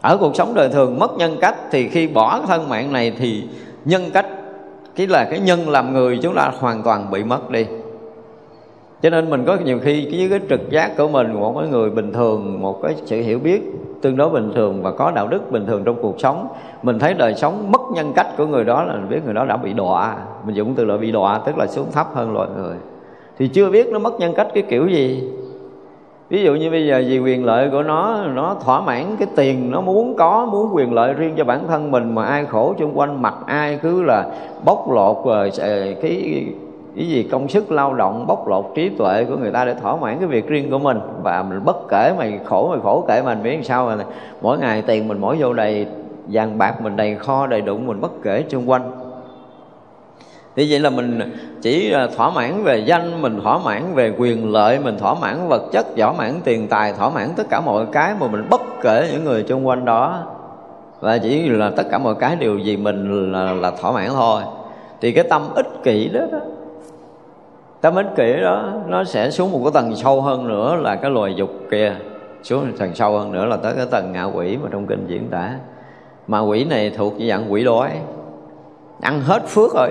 ở cuộc sống đời thường, mất nhân cách thì khi bỏ thân mạng này thì nhân cách, cái là cái nhân làm người chúng ta hoàn toàn bị mất đi. Cho nên mình có nhiều khi cái cái trực giác của mình, một cái người bình thường, một cái sự hiểu biết tương đối bình thường và có đạo đức bình thường trong cuộc sống, mình thấy đời sống mất nhân cách của người đó là mình biết người đó đã bị đọa. Mình dùng từ là bị đọa, tức là xuống thấp hơn loài người. Thì chưa biết nó mất nhân cách cái kiểu gì ví dụ như bây giờ vì quyền lợi của nó nó thỏa mãn cái tiền nó muốn có, muốn quyền lợi riêng cho bản thân mình mà ai khổ xung quanh mặt ai cứ là bóc lột rồi cái cái gì công sức lao động, bóc lột trí tuệ của người ta để thỏa mãn cái việc riêng của mình. Và mình bất kể mày khổ mày khổ kể mình biết sao mà mỗi ngày tiền mình mỗi vô đầy, vàng bạc mình đầy kho đầy đụng mình bất kể xung quanh như vậy là mình chỉ à, thỏa mãn về danh mình thỏa mãn về quyền lợi mình thỏa mãn vật chất thỏa mãn tiền tài thỏa mãn tất cả mọi cái mà mình bất kể những người xung quanh đó. Và chỉ là tất cả mọi cái đều gì mình là, là thỏa mãn thôi. Thì cái tâm ích kỷ đó, đó tâm ích kỷ đó nó sẽ xuống một cái tầng sâu hơn nữa là cái loài dục kia. Xuống tầng sâu hơn nữa là tới cái tầng ngạ quỷ mà trong kinh diễn tả. Mà quỷ này thuộc dạng quỷ đói. Ăn hết phước rồi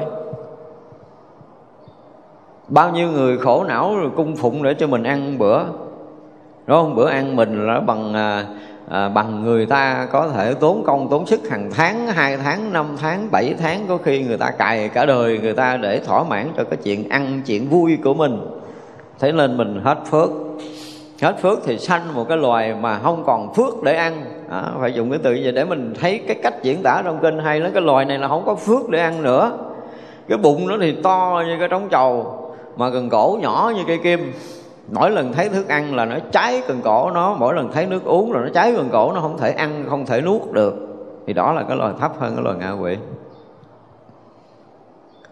bao nhiêu người khổ não rồi cung phụng để cho mình ăn bữa. Đúng không? Bữa ăn mình là bằng à, à, bằng người ta có thể tốn công tốn sức hàng tháng hai tháng năm tháng bảy tháng. Có khi người ta cài cả đời người ta để thỏa mãn cho cái chuyện ăn chuyện vui của mình. Thế nên mình hết phước. Hết phước thì sanh một cái loài mà không còn phước để ăn. À, phải dùng cái từ như vậy để mình thấy cái cách diễn tả trong kinh hay lắm. Cái loài này là không có phước để ăn nữa. Cái bụng nó thì to như cái trống trầu mà cần cổ nhỏ như cây kim, mỗi lần thấy thức ăn là nó cháy cần cổ nó, mỗi lần thấy nước uống là nó cháy cần cổ, nó không thể ăn, không thể nuốt được. Thì đó là cái loài thấp hơn cái loài ngạ quỷ.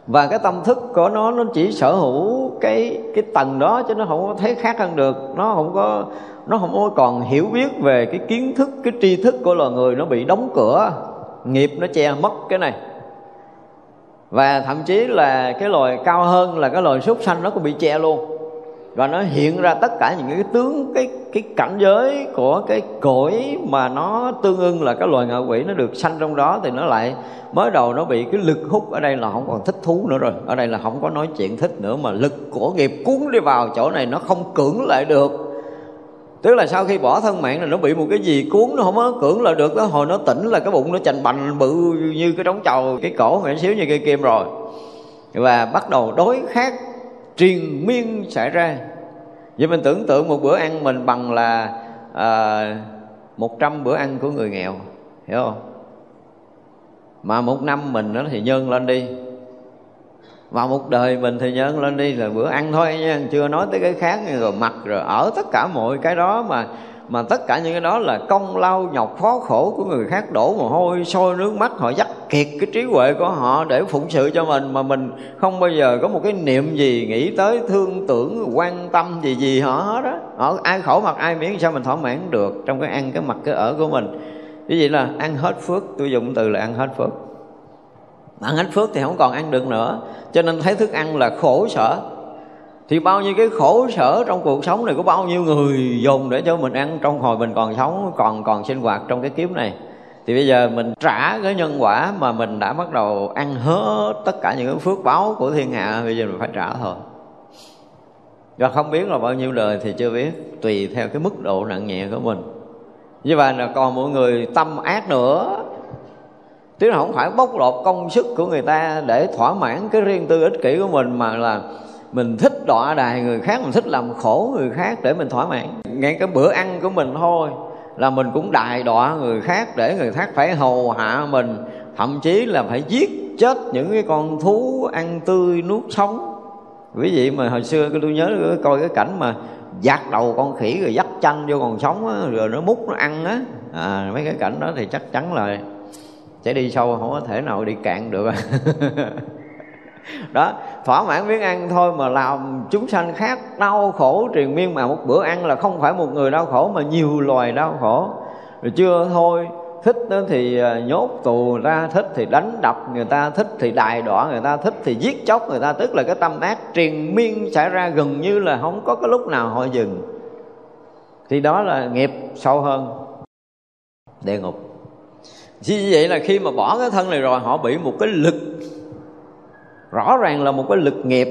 Và cái tâm thức của nó nó chỉ sở hữu cái cái tầng đó chứ nó không có thấy khác hơn được. Nó không có, nó không có còn hiểu biết về cái kiến thức, cái tri thức của loài người nó bị đóng cửa. Nghiệp nó che mất cái này và thậm chí là cái loài cao hơn là cái loài súc sanh nó cũng bị che luôn. Và nó hiện ra tất cả những cái tướng, cái cái cảnh giới của cái cõi mà nó tương ưng là cái loài ngạ quỷ nó được sanh trong đó thì nó lại mới đầu nó bị cái lực hút ở đây là không còn thích thú nữa rồi. Ở đây là không có nói chuyện thích nữa mà lực của nghiệp cuốn đi vào chỗ này nó không cưỡng lại được tức là sau khi bỏ thân mạng là nó bị một cái gì cuốn nó không có cưỡng lại được đó. Hồi nó tỉnh là cái bụng nó chành bành bự như cái trống trầu cái cổ nhỏ xíu như cây kim rồi. Và bắt đầu đối khác triền miên xảy ra. Vậy mình tưởng tượng một bữa ăn mình bằng là à, một trăm bữa ăn của người nghèo hiểu không? Mà một năm mình nó thì nhân lên đi vào một đời mình thì nhân lên đi là bữa ăn thôi nha, chưa nói tới cái khác rồi mặc rồi ở tất cả mọi cái đó mà mà tất cả những cái đó là công lao, nhọc khó khổ của người khác đổ mồ hôi, sôi nước mắt. Họ dắt kiệt cái trí huệ của họ để phụng sự cho mình. Mà mình không bao giờ có một cái niệm gì, nghĩ tới thương tưởng, quan tâm gì gì họ hết đó họ ai khổ mặc ai miễn sao mình thỏa mãn được trong cái ăn, cái mặt cái ở của mình? Như vậy là ăn hết phước, tôi dùng từ là ăn hết phước ăn hết phước thì không còn ăn được nữa. Cho nên thấy thức ăn là khổ sở. Thì bao nhiêu cái khổ sở trong cuộc sống này, có bao nhiêu người dùng để cho mình ăn trong hồi mình còn sống, còn còn sinh hoạt trong cái kiếp này. Thì bây giờ mình trả cái nhân quả mà mình đã bắt đầu ăn hết tất cả những cái phước báo của thiên hạ, bây giờ mình phải trả thôi. Và không biết là bao nhiêu đời thì chưa biết, tùy theo cái mức độ nặng nhẹ của mình. Như vậy là còn mọi người tâm ác nữa tức là không phải bóc lột công sức của người ta để thỏa mãn cái riêng tư ích kỷ của mình mà là mình thích đọa đài người khác mình thích làm khổ người khác để mình thỏa mãn. Ngay cái bữa ăn của mình thôi là mình cũng đài đọa người khác để người khác phải hầu hạ mình thậm chí là phải giết chết những cái con thú ăn tươi nuốt sống. Quý vị mà hồi xưa tôi nhớ coi cái cảnh mà giặt đầu con khỉ rồi dắt chanh vô còn sống á, rồi nó múc nó ăn á. À, mấy cái cảnh đó thì chắc chắn là sẽ đi sâu không có thể nào đi cạn được. Đó, thỏa mãn miếng ăn thôi mà làm chúng sanh khác đau khổ, triền miên mà một bữa ăn là không phải một người đau khổ mà nhiều loài đau khổ. Rồi chưa thôi, thích thì à, nhốt tù người ta, thích thì đánh đập người ta, thích thì đài đọa người ta, thích thì giết chóc người ta. Tức là cái tâm ác triền miên xảy ra gần như là không có cái lúc nào họ dừng. Thì đó là nghiệp sâu hơn. Địa ngục vì vậy là khi mà bỏ cái thân này rồi, họ bị một cái lực, rõ ràng là một cái lực nghiệp,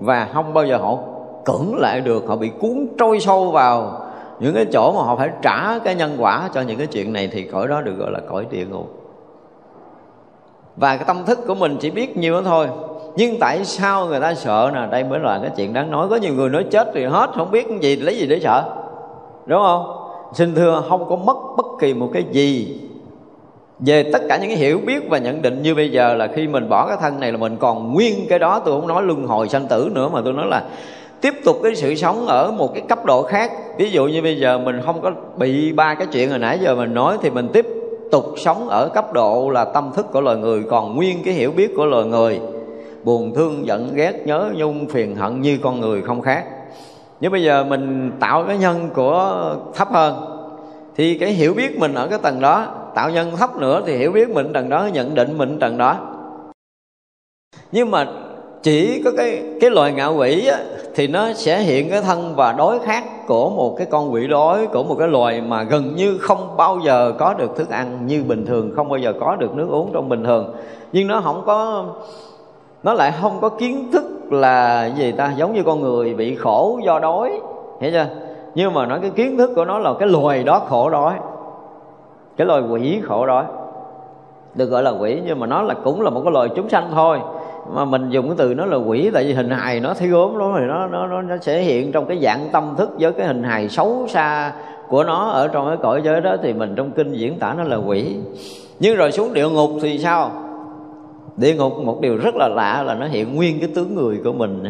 và không bao giờ họ cưỡng lại được. Họ bị cuốn trôi sâu vào những cái chỗ mà họ phải trả cái nhân quả cho những cái chuyện này thì cõi đó được gọi là cõi địa ngục. Và cái tâm thức của mình chỉ biết nhiêu đó thôi. Nhưng tại sao người ta sợ nè? Đây mới là cái chuyện đáng nói. Có nhiều người nói chết thì hết, không biết cái gì, lấy gì để sợ? Đúng không? Xin thưa, không có mất bất kỳ một cái gì về tất cả những cái hiểu biết và nhận định như bây giờ là khi mình bỏ cái thân này là mình còn nguyên cái đó, tôi không nói luân hồi sanh tử nữa, mà tôi nói là tiếp tục cái sự sống ở một cái cấp độ khác. Ví dụ như bây giờ mình không có bị ba cái chuyện hồi nãy giờ mình nói, thì mình tiếp tục sống ở cấp độ là tâm thức của loài người, còn nguyên cái hiểu biết của loài người. Buồn, thương, giận, ghét, nhớ, nhung, phiền, hận như con người không khác. Nhưng bây giờ mình tạo cái nhân của thấp hơn thì cái hiểu biết mình ở cái tầng đó tạo nhân thấp nữa thì hiểu biết mình tầng đó nhận định mình tầng đó. Nhưng mà chỉ có cái cái loài ngạo quỷ á, thì nó sẽ hiện cái thân và đối khác của một cái con quỷ đói của một cái loài mà gần như không bao giờ có được thức ăn như bình thường không bao giờ có được nước uống trong bình thường. Nhưng nó không có nó lại không có kiến thức là gì ta? Giống như con người bị khổ do đói hiểu chưa? Nhưng mà nói cái kiến thức của nó là cái loài đó khổ đói. Cái loài quỷ khổ đói. Được gọi là quỷ nhưng mà nó là cũng là một cái loài chúng sanh thôi. Mà mình dùng cái từ nó là quỷ tại vì hình hài nó thấy gốm đó thì nó nó nó nó sẽ hiện trong cái dạng tâm thức với cái hình hài xấu xa của nó ở trong cái cõi giới đó thì mình trong kinh diễn tả nó là quỷ. Nhưng rồi xuống địa ngục thì sao? Địa ngục một điều rất là lạ là nó hiện nguyên cái tướng người của mình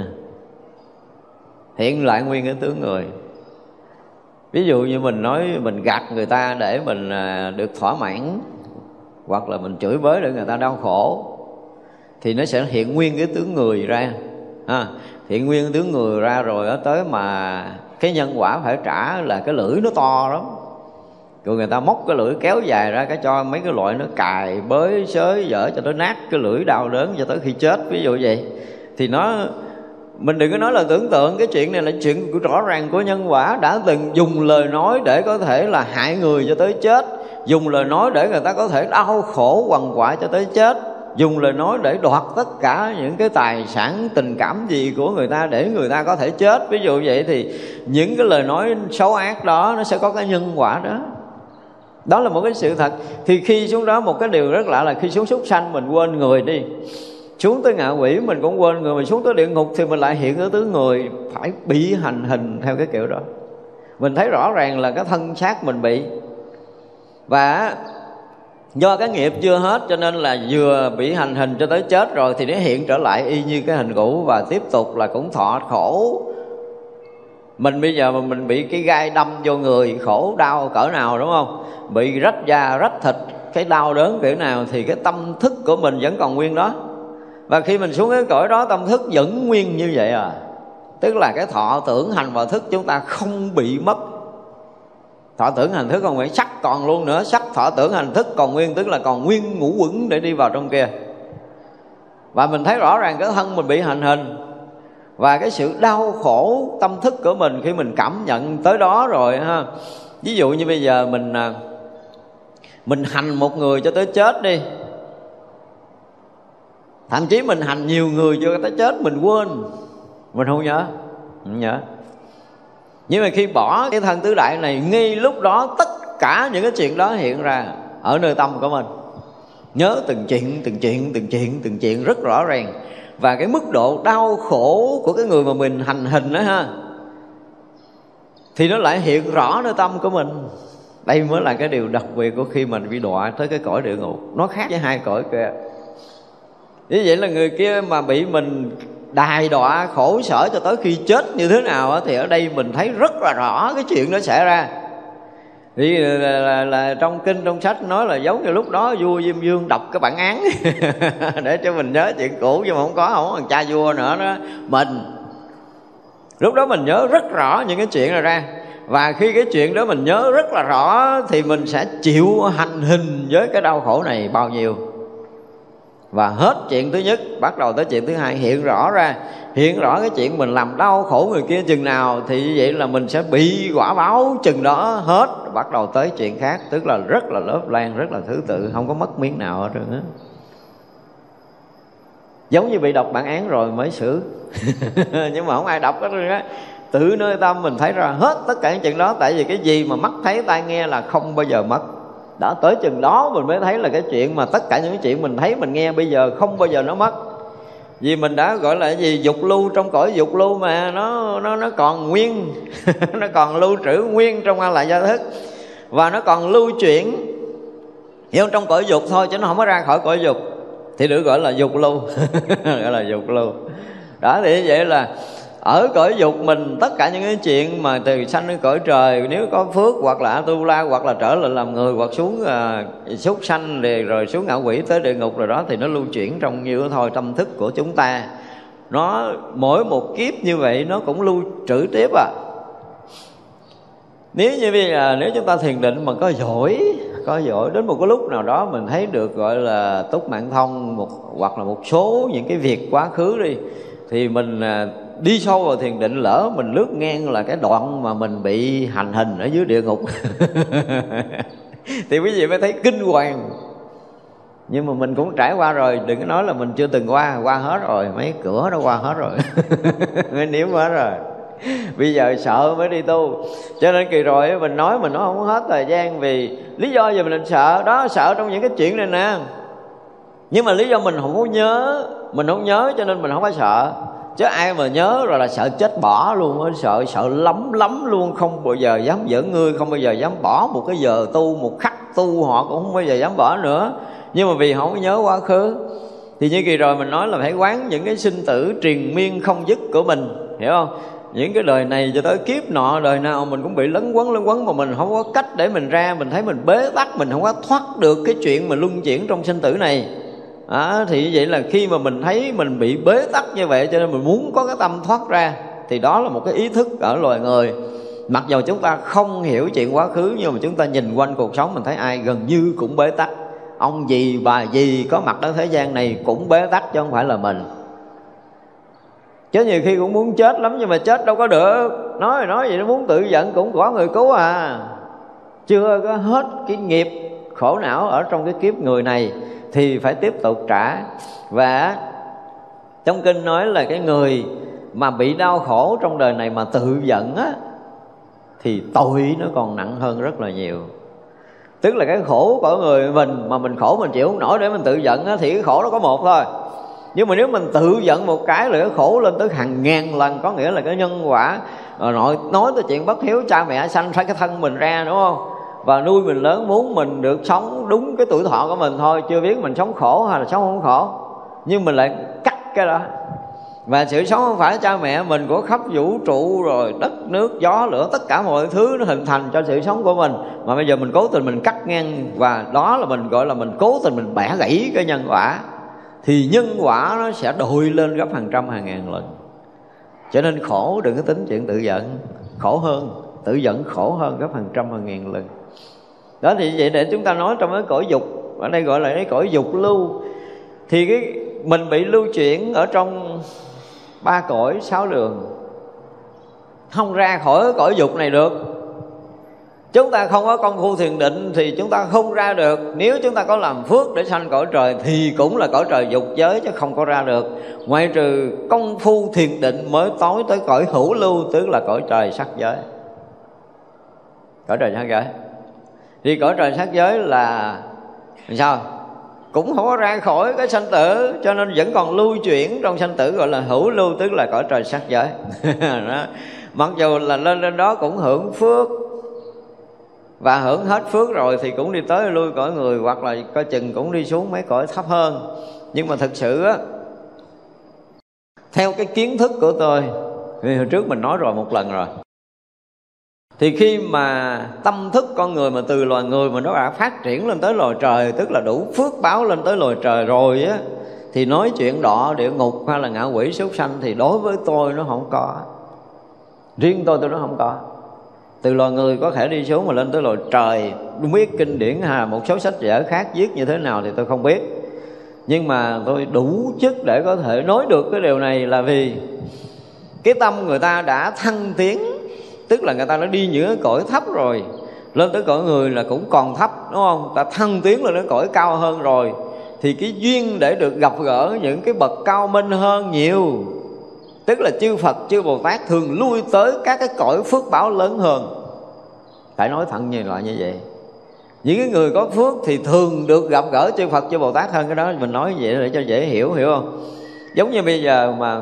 hiện lại nguyên cái tướng người ví dụ như mình nói mình gạt người ta để mình à, được thỏa mãn, hoặc là mình chửi bới để người ta đau khổ, thì nó sẽ hiện nguyên cái tướng người ra, ha. Hiện nguyên cái tướng người ra rồi đó tới mà cái nhân quả phải trả là cái lưỡi nó to lắm. Rồi người ta móc cái lưỡi kéo dài ra cái cho mấy cái loại nó cài bới xới dở cho nó nát cái lưỡi đau đớn cho tới khi chết, ví dụ vậy. Thì nó mình đừng có nói là tưởng tượng cái chuyện này là chuyện rõ ràng của nhân quả. Đã từng dùng lời nói để có thể là hại người cho tới chết. Dùng lời nói để người ta có thể đau khổ quằn quại cho tới chết. Dùng lời nói để đoạt tất cả những cái tài sản, tình cảm gì của người ta để người ta có thể chết. Ví dụ vậy thì những cái lời nói xấu ác đó, nó sẽ có cái nhân quả đó. Đó là một cái sự thật. Thì khi xuống đó, một cái điều rất lạ là khi xuống súc sanh, mình quên người đi xuống tới ngạ quỷ, mình cũng quên người mình xuống tới địa ngục thì mình lại hiện ở tướng người phải bị hành hình theo cái kiểu đó. Mình thấy rõ ràng là cái thân xác mình bị. Và do cái nghiệp chưa hết cho nên là vừa bị hành hình cho tới chết rồi thì nó hiện trở lại y như cái hình cũ và tiếp tục là cũng thọ khổ. Mình bây giờ mà mình bị cái gai đâm vô người, khổ đau cỡ nào, đúng không? Bị rách da, rách thịt, cái đau đớn kiểu nào thì cái tâm thức của mình vẫn còn nguyên đó và khi mình xuống cái cõi đó, tâm thức vẫn nguyên như vậy à. Tức là cái thọ tưởng hành và thức chúng ta không bị mất. Thọ tưởng hành thức còn nguyên sắc còn luôn nữa. Sắc thọ tưởng hành thức còn nguyên, tức là còn nguyên ngũ quẩn để đi vào trong kia. Và mình thấy rõ ràng cái thân mình bị hành hình. Và cái sự đau khổ tâm thức của mình khi mình cảm nhận tới đó rồi ha. Ví dụ như bây giờ mình à, mình hành một người cho tới chết đi thậm chí mình hành nhiều người cho tới chết, mình quên. Mình không nhớ. Không nhớ. Nhưng mà khi bỏ cái thân tứ đại này, ngay lúc đó tất cả những cái chuyện đó hiện ra ở nơi tâm của mình. Nhớ từng chuyện từng chuyện từng chuyện từng chuyện rất rõ ràng. Và cái mức độ đau khổ của cái người mà mình hành hình đó ha, thì nó lại hiện rõ nơi tâm của mình. Đây mới là cái điều đặc biệt của khi mình bị đọa tới cái cõi địa ngục. Nó khác với hai cõi kia như vậy là người kia mà bị mình đài đọa khổ sở cho tới khi chết như thế nào thì ở đây mình thấy rất là rõ cái chuyện nó xảy ra. Thì là, là, là trong kinh trong sách nói là giống như lúc đó vua diêm dương đọc cái bản án. Để cho mình nhớ chuyện cũ nhưng mà không có không còn cha vua nữa đó. Mình. Lúc đó mình nhớ rất rõ những cái chuyện này ra. Và khi cái chuyện đó mình nhớ rất là rõ thì mình sẽ chịu hành hình với cái đau khổ này bao nhiêu và hết chuyện thứ nhất, bắt đầu tới chuyện thứ hai, hiện rõ ra. Hiện rõ cái chuyện mình làm đau khổ người kia chừng nào, thì như vậy là mình sẽ bị quả báo chừng đó hết. Bắt đầu tới chuyện khác, tức là rất là lớp lan rất là thứ tự, không có mất miếng nào ở trơn á. Giống như bị đọc bản án rồi mới xử. Nhưng mà không ai đọc hết trơn á. Tự nơi tâm mình thấy ra hết tất cả những chuyện đó, tại vì cái gì mà mắt thấy tai nghe là không bao giờ mất đã tới chừng đó mình mới thấy là cái chuyện mà tất cả những cái chuyện mình thấy, mình nghe bây giờ không bao giờ nó mất. Vì mình đã gọi là gì? Dục lưu trong cõi dục lưu mà, nó nó nó còn nguyên, nó còn lưu trữ nguyên trong a lại gia thức. Và nó còn lưu chuyển, hiểu trong cõi dục thôi, chứ nó không có ra khỏi cõi dục. Thì được gọi là dục lưu, gọi là dục lưu. Đó, thì như vậy là ở cõi dục mình tất cả những cái chuyện mà từ sanh đến cõi trời nếu có phước hoặc là tu la hoặc là trở lại làm người hoặc xuống à, súc sanh rồi, rồi xuống ngạ quỷ tới địa ngục rồi đó thì nó lưu chuyển trong như thôi tâm thức của chúng ta. Nó mỗi một kiếp như vậy nó cũng lưu trữ tiếp à. Nếu như bây giờ nếu chúng ta thiền định mà có giỏi có giỏi đến một cái lúc nào đó mình thấy được gọi là túc mạng thông một hoặc là một số những cái việc quá khứ đi thì mình à, đi sâu vào thiền định, lỡ mình lướt ngang là cái đoạn mà mình bị hành hình ở dưới địa ngục. Thì quý vị mới thấy kinh hoàng. Nhưng mà mình cũng trải qua rồi, đừng có nói là mình chưa từng qua qua hết rồi, mấy cửa nó qua hết rồi. Mới nếm hết rồi. Bây giờ sợ mới đi tu. Cho nên kỳ rồi, mình nói mình nói không hết thời gian vì lý do gì mình sợ? Đó, sợ trong những cái chuyện này nè. Nhưng mà lý do mình không có nhớ, mình không nhớ cho nên mình không có sợ chứ ai mà nhớ rồi là sợ chết bỏ luôn á, sợ sợ lắm lắm luôn. Không bao giờ dám giỡn ngươi, không bao giờ dám bỏ một cái giờ tu, một khắc tu, họ cũng không bao giờ dám bỏ nữa. Nhưng mà vì họ không nhớ quá khứ. Thì như kỳ rồi mình nói là phải quán những cái sinh tử triền miên không dứt của mình, hiểu không? Những cái đời này cho tới kiếp nọ, đời nào mình cũng bị lấn quấn lấn quấn mà mình không có cách để mình ra. Mình thấy mình bế tắc, mình không có thoát được cái chuyện mà luân chuyển trong sinh tử này à, thì như vậy là khi mà mình thấy mình bị bế tắc như vậy cho nên mình muốn có cái tâm thoát ra thì đó là một cái ý thức ở loài người. Mặc dù chúng ta không hiểu chuyện quá khứ nhưng mà chúng ta nhìn quanh cuộc sống mình thấy ai gần như cũng bế tắc. Ông gì bà gì có mặt ở thế gian này cũng bế tắc chứ không phải là mình. Chứ nhiều khi cũng muốn chết lắm nhưng mà chết đâu có được. Nói nói vậy nó muốn tự giận cũng có người cứu à. Chưa có hết cái nghiệp khổ não ở trong cái kiếp người này thì phải tiếp tục trả. Và trong kinh nói là cái người mà bị đau khổ trong đời này mà tự giận á, thì tội nó còn nặng hơn rất là nhiều. Tức là cái khổ của người mình mà mình khổ mình chịu không nổi để mình tự giận á, thì cái khổ nó có một thôi. Nhưng mà nếu mình tự giận một cái là cái khổ lên tới hàng ngàn lần, có nghĩa là cái nhân quả ờ, nội, nói tới chuyện bất hiếu, cha mẹ sanh phải cái thân mình ra, đúng không? Và nuôi mình lớn muốn mình được sống đúng cái tuổi thọ của mình thôi, chưa biết mình sống khổ hay là sống không khổ. Nhưng mình lại cắt cái đó. Và sự sống không phải cha mẹ mình của khắp vũ trụ rồi đất, nước, gió, lửa, tất cả mọi thứ nó hình thành cho sự sống của mình. Mà bây giờ mình cố tình mình cắt ngang, và đó là mình, gọi là mình cố tình mình bẻ gãy cái nhân quả, thì nhân quả nó sẽ đồi lên gấp hàng trăm, hàng ngàn lần. Cho nên khổ đừng có tính chuyện tự giận. Khổ hơn, tự giận khổ hơn gấp hàng trăm, hàng ngàn lần đó thì vậy để chúng ta nói trong cái cõi dục. Ở đây gọi là cái cõi dục lưu. Thì cái mình bị lưu chuyển ở trong ba cõi sáu đường. Không ra khỏi cái cõi dục này được. Chúng ta không có công phu thiền định thì chúng ta không ra được. Nếu chúng ta có làm phước để sanh cõi trời thì cũng là cõi trời dục giới chứ không có ra được. Ngoại trừ công phu thiền định mới tối tới cõi hữu lưu, tức là cõi trời sắc giới. Cõi trời sắc giới thì cõi trời sắc giới là sao? Cũng không có ra khỏi cái sanh tử, cho nên vẫn còn lưu chuyển trong sanh tử gọi là hữu lưu, tức là cõi trời sắc giới. Đó. mặc dù là lên lên đó cũng hưởng phước, và hưởng hết phước rồi thì cũng đi tới lui cõi người, hoặc là coi chừng cũng đi xuống mấy cõi thấp hơn. Nhưng mà thực sự á, theo cái kiến thức của tôi vì hồi trước mình nói rồi một lần rồi thì khi mà tâm thức con người mà từ loài người mà nó đã phát triển lên tới loài trời, tức là đủ phước báo lên tới loài trời rồi á, thì nói chuyện đọ địa ngục hay là ngạ quỷ súc sanh thì đối với tôi nó không có. Riêng tôi tôi nó không có. Từ loài người có thể đi xuống mà lên tới loài trời không biết kinh điển hà, một số sách vở khác viết như thế nào thì tôi không biết. Nhưng mà tôi đủ chức để có thể nói được cái điều này là vì cái tâm người ta đã thăng tiến tức là người ta đã đi những cõi thấp rồi, lên tới cõi người là cũng còn thấp, đúng không? Ta thăng tiến lên đến cõi cao hơn rồi. Thì cái duyên để được gặp gỡ những cái bậc cao minh hơn nhiều. Tức là chư Phật, chư Bồ Tát thường lui tới các cái cõi phước báo lớn hơn. Phải nói thẳng như loại như vậy. Những cái người có phước thì thường được gặp gỡ chư Phật, chư Bồ Tát hơn cái đó. Mình nói vậy để cho dễ hiểu hiểu không? Giống như bây giờ mà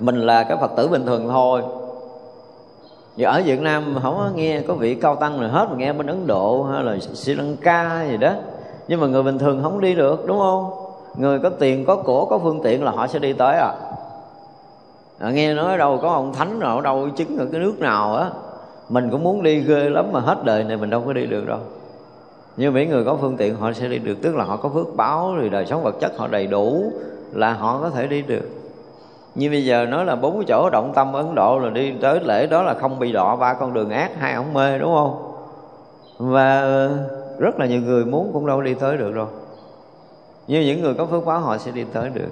mình là cái Phật tử bình thường thôi. Vì ở Việt Nam không có nghe có vị cao tăng rồi hết mà nghe bên Ấn Độ hay là Sri Lanka gì đó. Nhưng mà người bình thường không đi được đúng không? Người có tiền có cổ có phương tiện là họ sẽ đi tới à, à nghe nói đâu có ông thánh nào ở đâu chứng ở cái nước nào á. Mình cũng muốn đi ghê lắm mà hết đời này mình đâu có đi được đâu. Nhưng mấy người có phương tiện họ sẽ đi được tức là họ có phước báo rồi đời sống vật chất họ đầy đủ là họ có thể đi được như bây giờ nói là bốn chỗ động tâm ấn độ là đi tới lễ đó là không bị đọa ba con đường ác, hai ổng mê, đúng không? Và ờ, rất là nhiều người muốn cũng đâu đi tới được rồi như những người có phước báo họ sẽ đi tới được.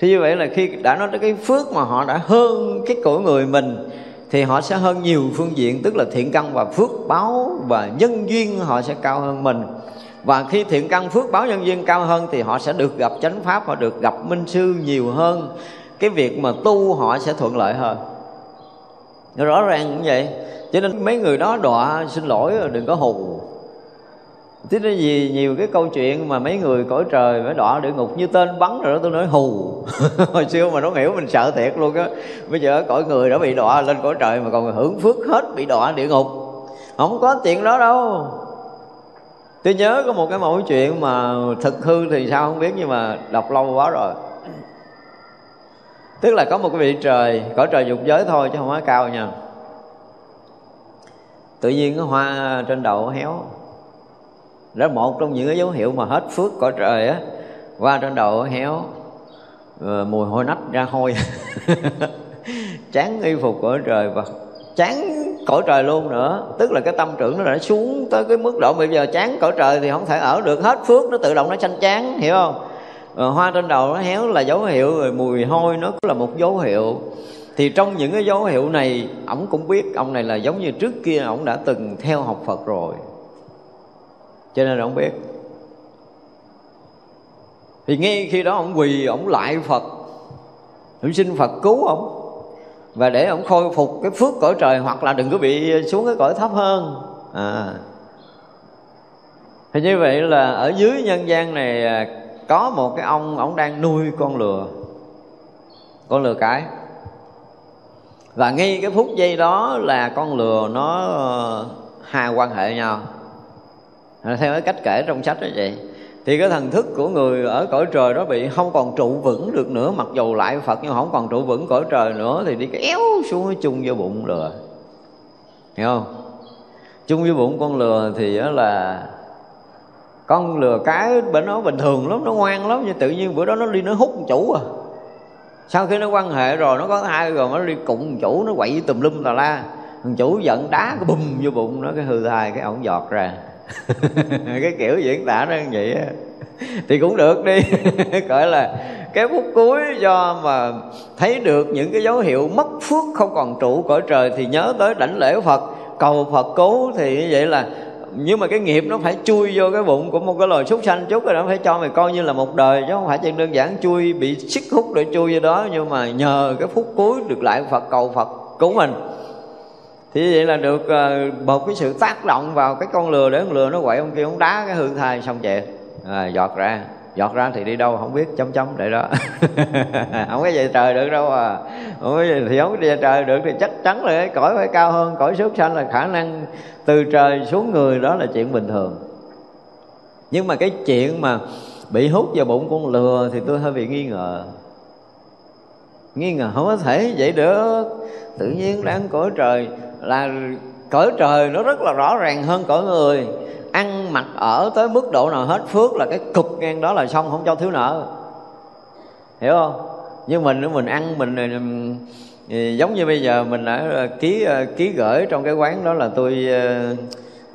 Thì như vậy là khi đã nói tới cái phước mà họ đã hơn cái của người mình, thì họ sẽ hơn nhiều phương diện, tức là thiện căn và phước báo và nhân duyên họ sẽ cao hơn mình. Và khi thiện căn, phước báo, nhân duyên cao hơn thì họ sẽ được gặp chánh pháp, họ được gặp minh sư nhiều hơn cái việc mà tu họ sẽ thuận lợi hơn. Rõ ràng cũng vậy. Cho nên mấy người đó đọa, xin lỗi, đừng có hù. Thế nên gì nhiều cái câu chuyện mà mấy người cõi trời mới đọa địa ngục như tên bắn rồi đó, tôi nói hù. Hồi xưa mà nó hiểu mình sợ thiệt luôn á. Bây giờ cõi người đã bị đọa lên cõi trời mà còn hưởng phước hết, bị đọa địa ngục. Không có chuyện đó đâu. Tôi nhớ có một cái mẫu chuyện mà thực hư thì sao không biết, nhưng mà đọc lâu quá rồi. Tức là có một cái vị trời, cõi trời dục giới thôi chứ không quá cao nha. Tự nhiên cái hoa trên đầu héo. Đó một trong những cái dấu hiệu mà hết phước cõi trời á. Hoa trên đầu héo ờ, mùi hôi nách ra hôi. Chán y phục cõi trời và chán cõi trời luôn nữa. Tức là cái tâm trưởng nó đã xuống tới cái mức độ bây giờ chán cõi trời thì không thể ở được. Hết phước nó tự động nó sanh chán hiểu không? Ờ, hoa trên đầu nó héo là dấu hiệu rồi mùi hôi, nó cũng là một dấu hiệu. Thì trong những cái dấu hiệu này, ổng cũng biết ông này là giống như trước kia ổng đã từng theo học Phật rồi. Cho nên ông biết. Thì ngay khi đó ông quỳ ông lại phật. Ông xin phật cứu ông và để ông khôi phục cái phước cõi trời, hoặc là đừng có bị xuống cái cõi thấp hơn. À. Thì như vậy là ở dưới nhân gian này à, có một cái ông ông đang nuôi con lừa. Con lừa cái. Và ngay cái phút giây đó là con lừa nó ờ, hai quan hệ nhau. Theo cái cách kể trong sách đó vậy. Thì cái thần thức của người ở cõi trời đó bị không còn trụ vững được nữa, mặc dù lại phật nhưng không còn trụ vững cõi trời nữa, thì đi kéo xuống chung vô bụng lừa. Hiểu không? Chung vô bụng con lừa thì đó là con lừa cái bên nó bình thường lắm, nó ngoan lắm, nhưng tự nhiên bữa đó nó đi nó hút chủ à. Sau khi nó quan hệ rồi, nó có hai rồi, nó đi cụng chủ, nó quậy tùm lum tà la. Thằng chủ giận đá cái bùm vô bụng, nó cái hư thai, cái ổng giọt ra. Cái kiểu diễn tả nó như vậy thì cũng được đi. Gọi là cái phút cuối do mà thấy được những cái dấu hiệu mất phước không còn trụ cõi trời thì nhớ tới đảnh lễ Phật, cầu Phật cứu. Thì như vậy là nhưng mà cái nghiệp nó phải chui vô cái bụng của một cái loài súc sanh chút rồi nó phải cho mày coi như là một đời chứ không phải chỉ đơn giản chui bị xích hút để chui vô đó. Nhưng mà nhờ cái phút cuối được lại Phật cầu Phật cứu mình. Thì vậy là được ờ, một cái sự tác động vào cái con lừa để con lừa nó quậy ông kia ông đá cái hương thai xong chạy à, giọt ra giọt ra thì đi đâu không biết chấm chấm để đó. Không có về trời được đâu à. Không có gì, thì không có về trời được thì chắc chắn là cái cõi phải cao hơn cõi súc sanh là khả năng từ trời xuống người đó là chuyện bình thường. Nhưng mà cái chuyện mà bị hút vào bụng con lừa thì tôi hơi bị nghi ngờ. Nghi ngờ không có thể vậy được. Tự nhiên đang cõi trời là cõi trời nó rất là rõ ràng hơn cõi người ăn mặc ở tới mức độ nào hết phước là cái cục ngang đó là xong, không cho thiếu nợ. Hiểu không? Nhưng mình mình ăn mình ừ, ừ, ừ, giống như bây giờ mình đã ờ, ký ờ, ký gửi trong cái quán đó là tôi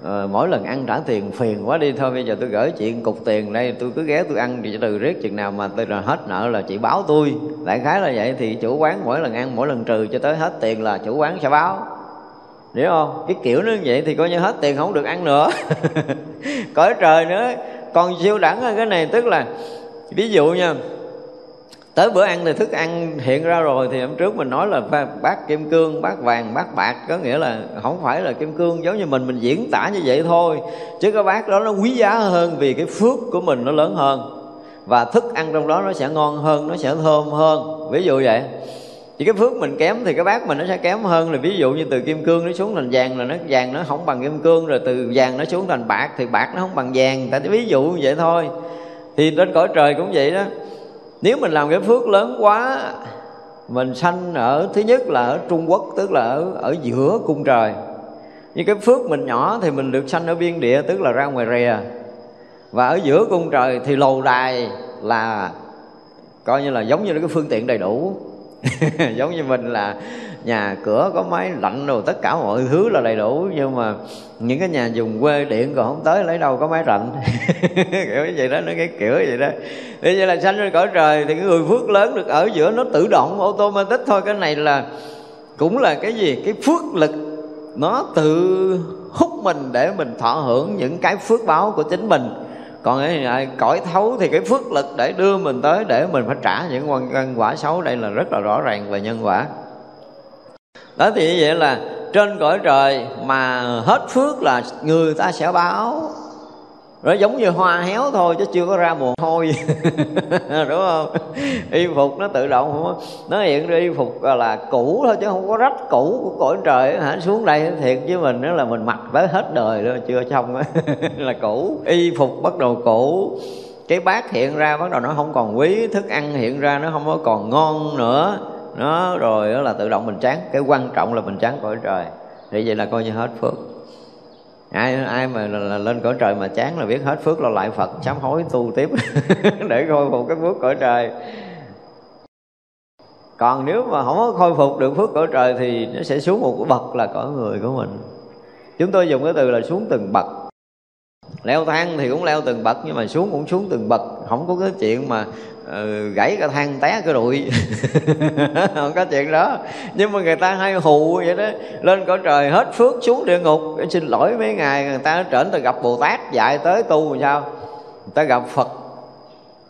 ờ, mỗi lần ăn trả tiền phiền quá đi, thôi bây giờ tôi gửi chuyện cục tiền đây, tôi cứ ghé tôi ăn thì từ riết chừng nào mà tôi là hết nợ là chị báo tôi. Đại khái là vậy, thì chủ quán mỗi lần ăn, mỗi lần trừ cho tới hết tiền là chủ quán sẽ báo hiểu không? Cái kiểu nó như vậy thì coi như hết tiền không được ăn nữa. Cõi trời nữa. Còn siêu đẳng hơn cái này, tức là, ví dụ nha, tới bữa ăn thì thức ăn hiện ra rồi thì hôm trước mình nói là bát kim cương, bát vàng, bát bạc, có nghĩa là không phải là kim cương giống như mình mình diễn tả như vậy thôi. Chứ cái bát đó nó quý giá hơn vì cái phước của mình nó lớn hơn. Và thức ăn trong đó nó sẽ ngon hơn, nó sẽ thơm hơn. Ví dụ vậy chỉ cái phước mình kém thì cái bát mình nó sẽ kém hơn là ví dụ như từ kim cương nó xuống thành vàng là nó, vàng nó không bằng kim cương, rồi từ vàng nó xuống thành bạc thì bạc nó không bằng vàng. Tại ví dụ như vậy thôi. Thì trên cõi trời cũng vậy đó. Nếu mình làm cái phước lớn quá, mình sanh ở thứ nhất là ở Trung Quốc, tức là ở ở giữa cung trời. Nhưng cái phước mình nhỏ thì mình được sanh ở biên địa, tức là ra ngoài rìa. Và ở giữa cung trời thì lầu đài là coi như là giống như là cái phương tiện đầy đủ. giống như mình là nhà cửa có máy lạnh rồi tất cả mọi thứ là đầy đủ, nhưng mà những cái nhà dùng quê điện còn không tới, lấy đâu có máy lạnh. Kiểu như vậy đó, nó cái kiểu vậy đó. Thế như là sanh lên cõi trời thì cái người phước lớn được ở giữa nó tự động, automatic thôi. Cái này là cũng là cái gì? Cái phước lực, nó tự hút mình để mình thọ hưởng những cái phước báo của chính mình còn cái cõi thấu thì cái phước lực để đưa mình tới để mình phải trả những quan quả xấu. Đây là rất là rõ ràng về nhân quả. Đó thì như vậy là trên cõi trời mà hết phước là người ta sẽ báo nó giống như hoa héo thôi chứ chưa có ra mồ hôi. Đúng không? Y phục nó tự động, không nó hiện ra y phục là cũ thôi chứ không có rách cũ của cõi trời hả? Xuống đây thiệt với mình đó là mình mặc tới hết đời rồi chưa xong là cũ. Y phục bắt đầu cũ. Cái bát hiện ra bắt đầu nó không còn quý, thức ăn hiện ra nó không có còn ngon nữa. Nó rồi đó là tự động mình chán cái quan trọng là mình chán cõi trời. Thì vậy là coi như hết phước ai ai mà là, là lên cõi trời mà chán là biết hết phước lo lại phật sám hối tu tiếp. Để khôi phục cái phước cõi trời. Còn nếu mà không có khôi phục được phước cõi trời thì nó sẽ xuống một cái bậc là cõi người của mình. Chúng tôi dùng cái từ là xuống từng bậc leo thang thì cũng leo từng bậc nhưng mà xuống cũng xuống từng bậc. Không có cái chuyện mà uh, gãy cái thang té cái đùi. Không có chuyện đó. Nhưng mà người ta hay hù vậy đó. Lên cõi trời hết phước xuống địa ngục. Xin lỗi mấy ngày người ta trở ta gặp bồ tát dạy tới tu làm sao? Người ta gặp phật.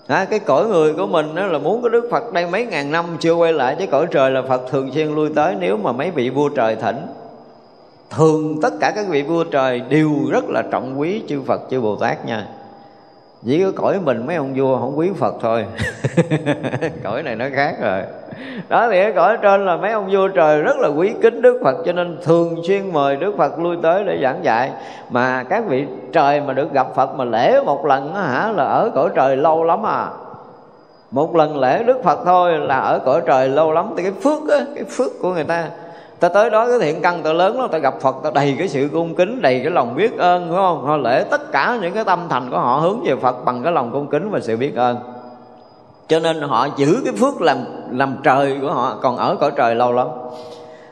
À, cái cõi người của mình đó là muốn có Đức Phật đây mấy ngàn năm chưa quay lại chứ cõi trời là Phật thường xuyên lui tới nếu mà mấy vị vua trời thỉnh thường tất cả các vị vua trời đều rất là trọng quý chư Phật chư Bồ Tát nha. Chỉ có cõi mình mấy ông vua không quý Phật thôi. Cõi này nó khác rồi. Đó thì cái cõi trên là mấy ông vua trời rất là quý kính Đức Phật cho nên thường xuyên mời Đức Phật lui tới để giảng dạy. Mà các vị trời mà được gặp Phật mà lễ một lần đó, hả là ở cõi trời lâu lắm à. Một lần lễ Đức Phật thôi là ở cõi trời lâu lắm. Thì cái phước á, cái phước của người ta ta tới đó cái thiện căn ta lớn lắm, ta gặp phật, ta đầy cái sự cung kính, đầy cái lòng biết ơn đúng không? Họ lễ tất cả những cái tâm thành của họ hướng về phật bằng cái lòng cung kính và sự biết ơn. Cho nên họ giữ cái phước làm làm trời của họ, còn ở cõi trời lâu lắm.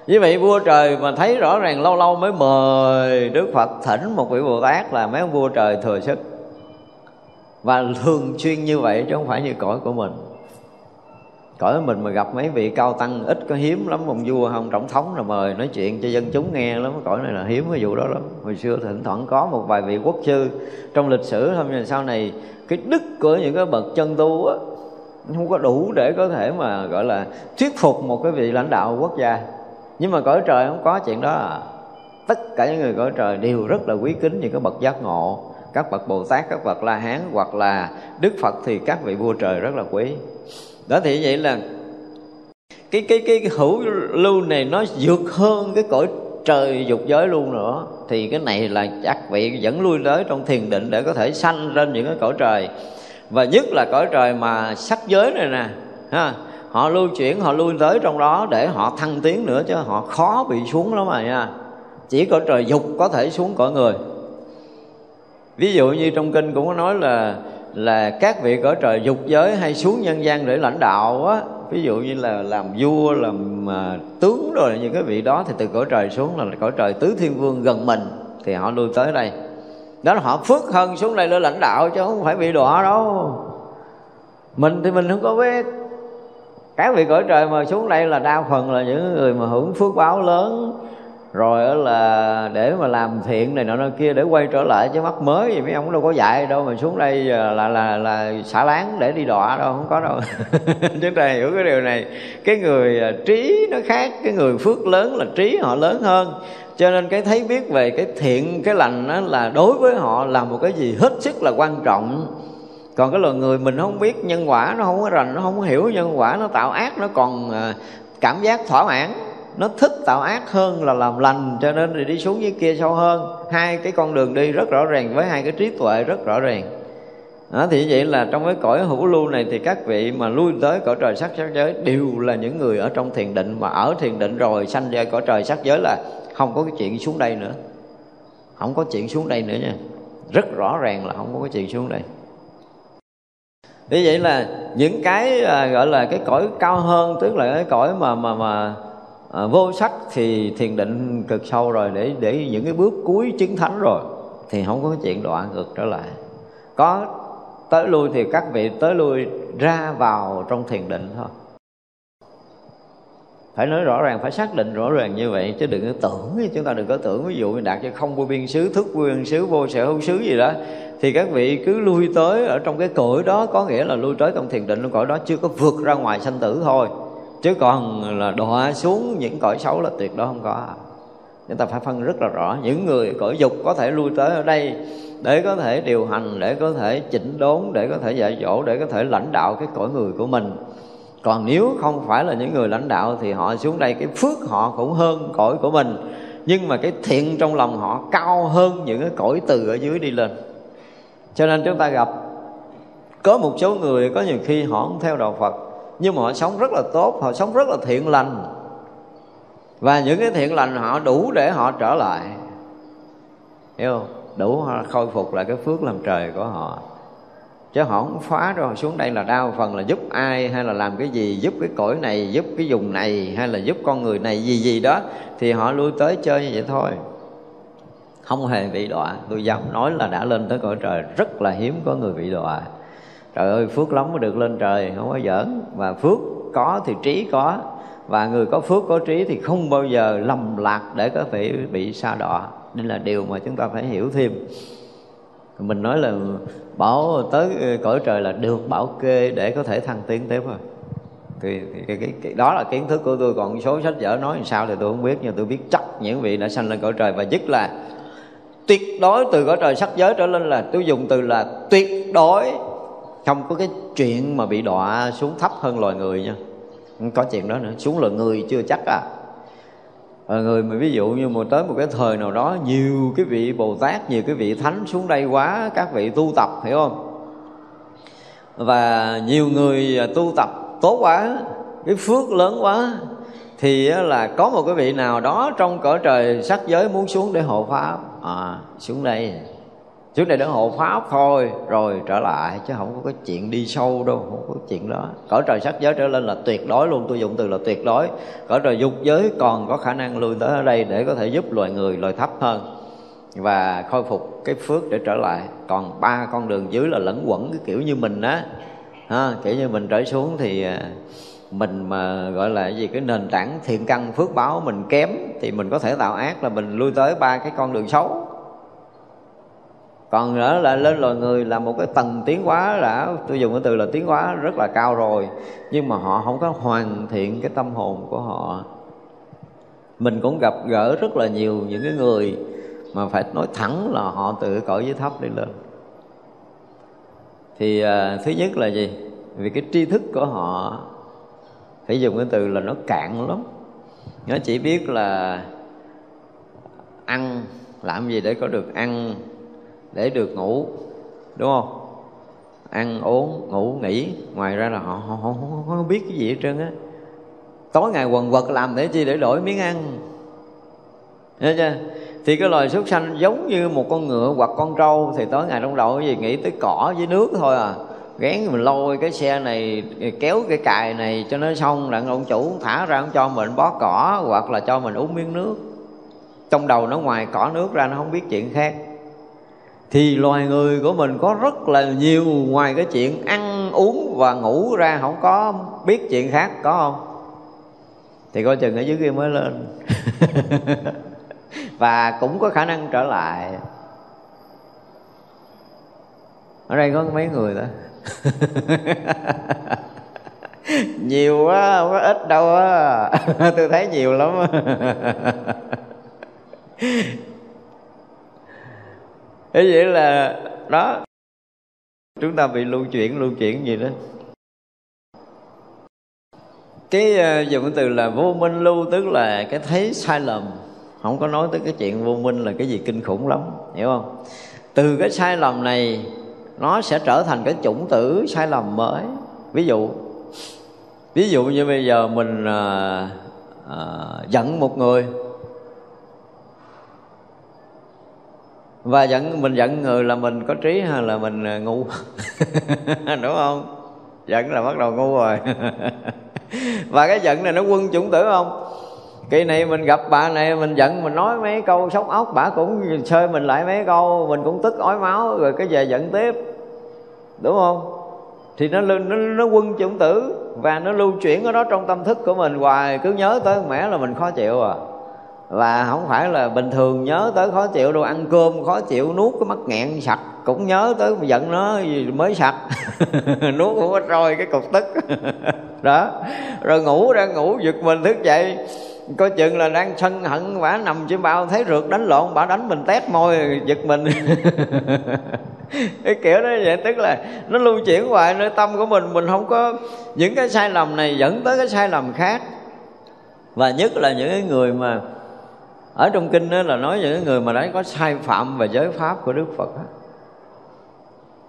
Như vậy vua trời mà thấy rõ ràng lâu lâu mới mời Đức Phật thỉnh một vị Bồ Tát là mấy ông vua trời thừa sức. Và thường xuyên như vậy chứ không phải như cõi của mình cõi mình mà gặp mấy vị cao tăng, ít có hiếm lắm, ông vua không tổng thống là mời nói chuyện cho dân chúng nghe lắm, cõi này là hiếm cái vụ đó lắm. Hồi xưa thỉnh thoảng có một vài vị quốc sư trong lịch sử thôi, nhưng sau này cái đức của những cái bậc chân tu á, không có đủ để có thể mà, gọi là, thuyết phục một cái vị lãnh đạo quốc gia. Nhưng mà cõi trời không có chuyện đó à. Tất cả những người cõi trời đều rất là quý kính những cái bậc giác ngộ. Các bậc bồ tát, các bậc la hán, hoặc là đức phật thì các vị vua trời rất là quý đó thì vậy là cái cái cái hữu lưu này nó vượt hơn cái cõi trời dục giới luôn nữa. Thì cái này là chắc vị vẫn lui tới trong thiền định để có thể sanh lên những cái cõi trời. Và nhất là cõi trời mà sắc giới này nè, ha, họ lưu chuyển, họ lui tới trong đó để họ thăng tiến nữa chứ họ khó bị xuống lắm mà nha. Chỉ cõi trời dục có thể xuống cõi người. Ví dụ như trong kinh cũng có nói là là các vị cõi trời dục giới hay xuống nhân gian để lãnh đạo á, ví dụ như là làm vua, làm à, tướng rồi những cái vị đó, thì từ cõi trời xuống là cõi trời tứ thiên vương gần mình, thì họ lui tới đây. Đó là họ phước hơn xuống đây lên lãnh đạo chứ không phải bị đọa đâu. Mình thì mình không có biết các vị cõi trời mà xuống đây là đa phần là những người mà hưởng phước báo lớn rồi là để mà làm thiện này nọ nọ kia để quay trở lại chứ mắt mới gì mấy ông đâu có dạy đâu mà xuống đây là là là, là xả láng để đi đọa đâu không có đâu. Chúng ta hiểu cái điều này. Cái người à, trí nó khác cái người phước lớn là trí họ lớn hơn. Cho nên cái thấy biết về cái thiện cái lành đó là đối với họ là một cái gì hết sức là quan trọng. Còn cái loài người mình không biết nhân quả nó không có rành nó không có hiểu nhân quả nó tạo ác nó còn à, cảm giác thỏa mãn nó thích tạo ác hơn là làm lành cho nên thì đi xuống dưới kia sâu hơn. Hai cái con đường đi rất rõ ràng với hai cái trí tuệ rất rõ ràng. Đó, thì vậy là trong cái cõi hữu lưu này thì các vị mà lui tới cõi trời sắc sắc giới đều là những người ở trong thiền định. Mà ở thiền định rồi sanh ra cõi trời sắc giới là không có cái chuyện xuống đây nữa. Không có chuyện xuống đây nữa nha. Rất rõ ràng là không có cái chuyện xuống đây. Vì vậy là những cái à, gọi là cái cõi cao hơn tức là cái cõi mà mà mà à, vô sắc thì thiền định cực sâu rồi để để những cái bước cuối chứng thánh rồi thì không có chuyện đoạn ngược trở lại. Có tới lui thì các vị tới lui ra vào trong thiền định thôi. Phải nói rõ ràng phải xác định rõ ràng như vậy chứ đừng có tưởng chúng ta đừng có tưởng ví dụ đạt cho không vô biên xứ thức vô biên xứ vô sở hữu xứ gì đó thì các vị cứ lui tới ở trong cái cõi đó có nghĩa là lui tới trong thiền định trong cõi đó chưa có vượt ra ngoài sanh tử thôi chứ còn là đọa xuống những cõi xấu là tuyệt đối không có. Chúng ta phải phân rất là rõ, những người cõi dục có thể lui tới ở đây để có thể điều hành, để có thể chỉnh đốn, để có thể dạy dỗ, để có thể lãnh đạo cái cõi người của mình. Còn nếu không phải là những người lãnh đạo thì họ xuống đây cái phước họ cũng hơn cõi của mình. Nhưng mà cái thiện trong lòng họ cao hơn những cái cõi từ ở dưới đi lên. Cho nên chúng ta gặp, có một số người có nhiều khi họ không theo đạo phật nhưng mà họ sống rất là tốt, họ sống rất là thiện lành. Và những cái thiện lành họ đủ để họ trở lại. Hiểu không? Đủ họ khôi phục lại cái phước làm trời của họ. Chứ họ không phá rồi xuống đây là đa phần là giúp ai, hay là làm cái gì, giúp cái cõi này, giúp cái vùng này, hay là giúp con người này, gì gì đó, thì họ lui tới chơi như vậy thôi. Không hề bị đọa. Tôi dám nói là đã lên tới cõi trời, rất là hiếm có người bị đọa trời ơi phước lắm mới được lên trời không có giỡn. Và phước có thì trí có và người có phước có trí thì không bao giờ lầm lạc để có thể bị sa đọa. Nên là điều mà chúng ta phải hiểu thêm. Mình nói là bảo tới cõi trời là được bảo kê để có thể thăng tiến tiếp thôi. Thì, thì cái, cái, cái, đó là kiến thức của tôi còn số sách vở nói làm sao thì tôi không biết nhưng tôi biết chắc những vị đã sanh lên cõi trời. Và nhất là tuyệt đối từ cõi trời sắc giới trở lên là tôi dùng từ là tuyệt đối không có cái chuyện mà bị đọa xuống thấp hơn loài người nha. Không có chuyện đó nữa xuống loài người chưa chắc à. À, người mà ví dụ như mà tới một cái thời nào đó nhiều cái vị bồ tát nhiều cái vị thánh xuống đây quá các vị tu tập hiểu không? Và nhiều người à, tu tập tốt quá cái phước lớn quá thì là có một cái vị nào đó trong cõi trời sắc giới muốn xuống để hộ pháp. À xuống đây trước này để hộ pháp thôi rồi trở lại chứ không có cái chuyện đi sâu đâu không có chuyện đó. Cõi trời sắc giới trở lên là tuyệt đối luôn tôi dùng từ là tuyệt đối. Cõi trời dục giới còn có khả năng lui tới ở đây để có thể giúp loài người loài thấp hơn và khôi phục cái phước để trở lại. Còn ba con đường dưới là lẫn quẩn cái kiểu như mình á. Ha, kiểu như mình trở xuống thì à, mình mà gọi là gì cái nền tảng thiện căn phước báo mình kém thì mình có thể tạo ác là mình lui tới ba cái con đường xấu còn nữa là lên loài người là một cái tầng tiến hóa đã tôi dùng cái từ là tiến hóa rất là cao rồi. Nhưng mà họ không có hoàn thiện cái tâm hồn của họ. Mình cũng gặp gỡ rất là nhiều những cái người mà phải nói thẳng là họ từ cõi dưới thấp đi lên. Thì à, thứ nhất là gì? Vì cái tri thức của họ phải dùng cái từ là nó cạn lắm. Nó chỉ biết là ăn làm gì để có được ăn để được ngủ đúng không? Ăn uống ngủ nghỉ. Ngoài ra là họ họ, họ, họ không biết cái gì hết trơn á. Tối ngày quần quật làm để chi? Để đổi miếng ăn. Thấy chưa? Thì cái loài súc sanh giống như một con ngựa hoặc con trâu Thì tối ngày trong đầu cái gì? Nghĩ tới cỏ với nước thôi à. Gán mình lôi cái xe này kéo cái cài này cho nó xong Đặng ông chủ thả ra ông cho mình bó cỏ Hoặc là cho mình uống miếng nước. Trong đầu nó ngoài cỏ nước ra nó không biết chuyện khác thì loài người của mình có rất là nhiều, ngoài cái chuyện ăn, uống và ngủ ra không có biết chuyện khác, có không? Thì coi chừng ở dưới kia mới lên. Và cũng có khả năng trở lại. Ở đây có mấy người đó nhiều quá, không có ít đâu á. Tôi thấy nhiều lắm thế vậy là đó. Chúng ta bị lưu chuyển lưu chuyển gì đó. Cái uh, dùng cái từ là vô minh lưu tức là cái thấy sai lầm. Không có nói tới cái chuyện vô minh là cái gì kinh khủng lắm hiểu không? Từ cái sai lầm này nó sẽ trở thành cái chủng tử sai lầm mới. Ví dụ ví dụ như bây giờ mình à, à, giận một người và giận mình giận người là mình có trí hay là mình ờ, ngu? Đúng không? Giận là bắt đầu ngu rồi. Và cái giận này nó quân chủng tử không? Kỳ này mình gặp bà này mình giận mình nói mấy câu sốc ốc bà cũng chơi mình lại mấy câu mình cũng tức ói máu rồi cái về giận tiếp. Đúng không? Thì nó nó, nó quân chủng tử và nó lưu chuyển ở đó trong tâm thức của mình hoài. Cứ nhớ tới mẹ là mình khó chịu à và không phải là bình thường nhớ tới khó chịu đồ ăn cơm khó chịu, nuốt cái mắt nghẹn sặc, cũng nhớ tới giận nó mới sặc. Nuốt cũng có trôi cái cục tức. Đó. Rồi ngủ ra, ngủ giật mình thức dậy. Coi chừng là đang sân hận, bả nằm trên bao, thấy rượt đánh lộn, bả đánh mình tét môi, giật mình. Cái kiểu đó vậy, tức là nó lưu chuyển hoài nơi tâm của mình. Mình không có, những cái sai lầm này dẫn tới cái sai lầm khác. Và nhất là những cái người mà ở trong kinh đó là nói những người mà đã có sai phạm về giới pháp của đức phật đó.